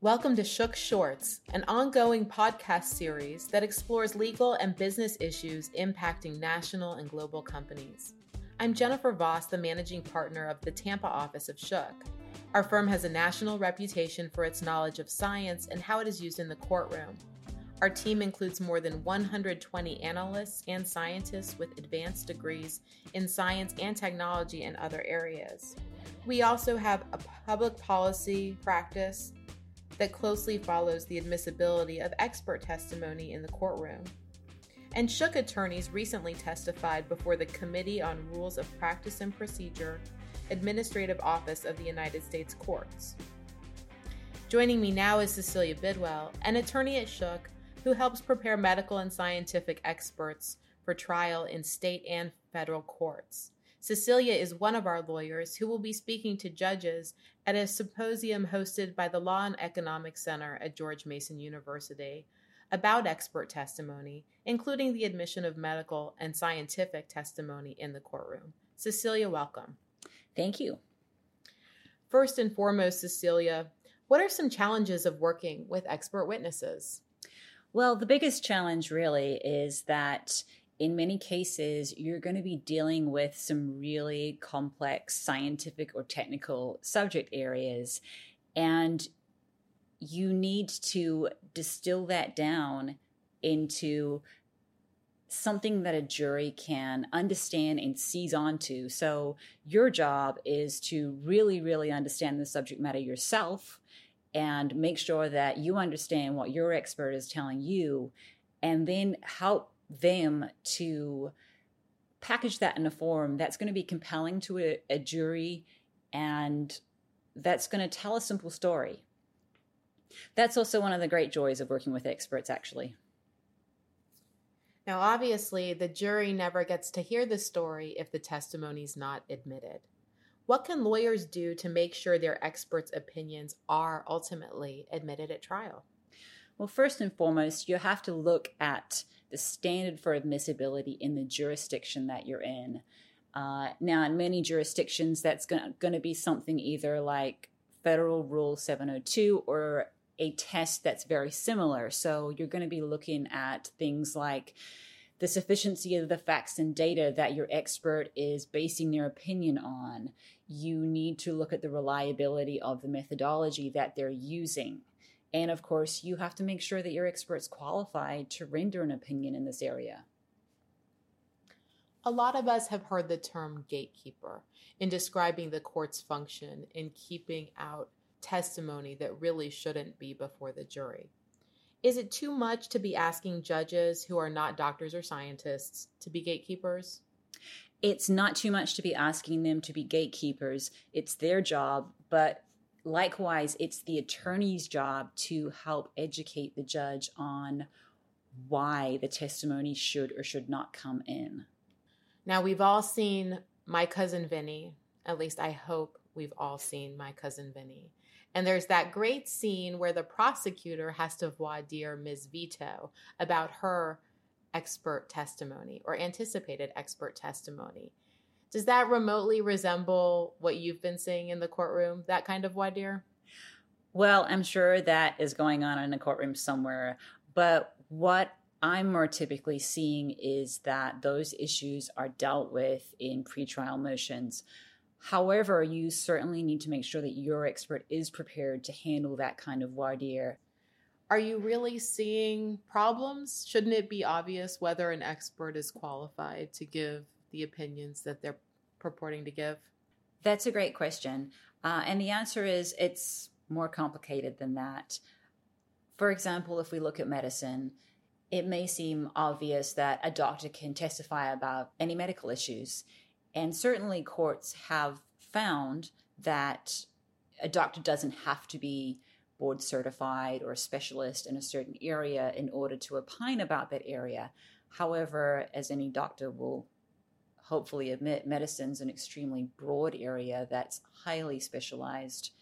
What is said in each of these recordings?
Welcome to Shook Shorts, an ongoing podcast series that explores legal and business issues impacting national and global companies. I'm Jennifer Voss, the managing partner of the Tampa office of Shook. Our firm has a national reputation for its knowledge of science and how it is used in the courtroom. Our team includes more than 120 analysts and scientists with advanced degrees in science and technology and other areas. We also have a public policy practice that closely follows the admissibility of expert testimony in the courtroom. And Shook attorneys recently testified before the Committee on Rules of Practice and Procedure, Administrative Office of the United States Courts. Joining me now is Cecilia Bidwell, an attorney at Shook who helps prepare medical and scientific experts for trial in state and federal courts. Cecilia is one of our lawyers who will be speaking to judges at a symposium hosted by the Law and Economics Center at George Mason University about expert testimony, including the admission of medical and scientific testimony in the courtroom. Cecilia, welcome. Thank you. First and foremost, Cecilia, what are some challenges of working with expert witnesses? Well, the biggest challenge really is that in many cases, you're going to be dealing with some really complex scientific or technical subject areas. And you need to distill that down into something that a jury can understand and seize onto. So, your job is to really, really understand the subject matter yourself and make sure that you understand what your expert is telling you, and then help them to package that in a form that's going to be compelling to a, a jury and that's going to tell a simple story. That's also one of the great joys of working with experts, actually. Now, obviously, the jury never gets to hear the story if the testimony is not admitted. What can lawyers do to make sure their experts' opinions are ultimately admitted at trial? Well, first and foremost, you have to look at the standard for admissibility in the jurisdiction that you're in. Uh, now, in many jurisdictions, that's going to be something either like Federal Rule 702 or a test that's very similar. So you're going to be looking at things like the sufficiency of the facts and data that your expert is basing their opinion on. You need to look at the reliability of the methodology that they're using. And of course, you have to make sure that your expert's qualified to render an opinion in this area. A lot of us have heard the term gatekeeper in describing the court's function in keeping out testimony that really shouldn't be before the jury. Is it too much to be asking judges who are not doctors or scientists to be gatekeepers? It's not too much to be asking them to be gatekeepers. It's their job, but likewise, it's the attorney's job to help educate the judge on why the testimony should or should not come in. Now, we've all seen My Cousin Vinny. At least I hope we've all seen My Cousin Vinny. And there's that great scene where the prosecutor has to voir dire Ms. Vito about her expert testimony or anticipated expert testimony. Does that remotely resemble what you've been seeing in the courtroom, that kind of dire? Well, I'm sure that is going on in a courtroom somewhere. But what I'm more typically seeing is that those issues are dealt with in pretrial motions. However, you certainly need to make sure that your expert is prepared to handle that kind of voir dire. Are you really seeing problems? Shouldn't it be obvious whether an expert is qualified to give the opinions that they're purporting to give? That's a great question. Uh, and the answer is it's more complicated than that. For example, if we look at medicine, it may seem obvious that a doctor can testify about any medical issues. And certainly, courts have found that a doctor doesn't have to be board certified or a specialist in a certain area in order to opine about that area. However, as any doctor will hopefully admit medicine's an extremely broad area that's highly specialized,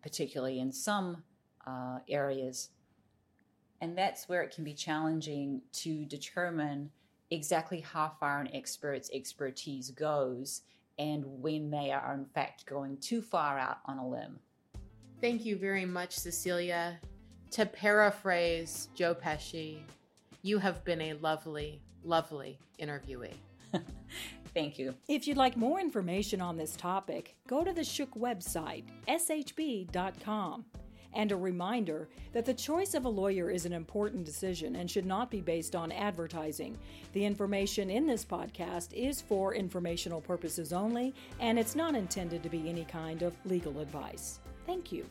particularly in some uh, areas. And that's where it can be challenging to determine exactly how far an expert's expertise goes and when they are, in fact, going too far out on a limb. Thank you very much, Cecilia. To paraphrase Joe Pesci, you have been a lovely, lovely interviewee. Thank you. If you'd like more information on this topic, go to the Shook website, shb.com. And a reminder that the choice of a lawyer is an important decision and should not be based on advertising. The information in this podcast is for informational purposes only, and it's not intended to be any kind of legal advice. Thank you.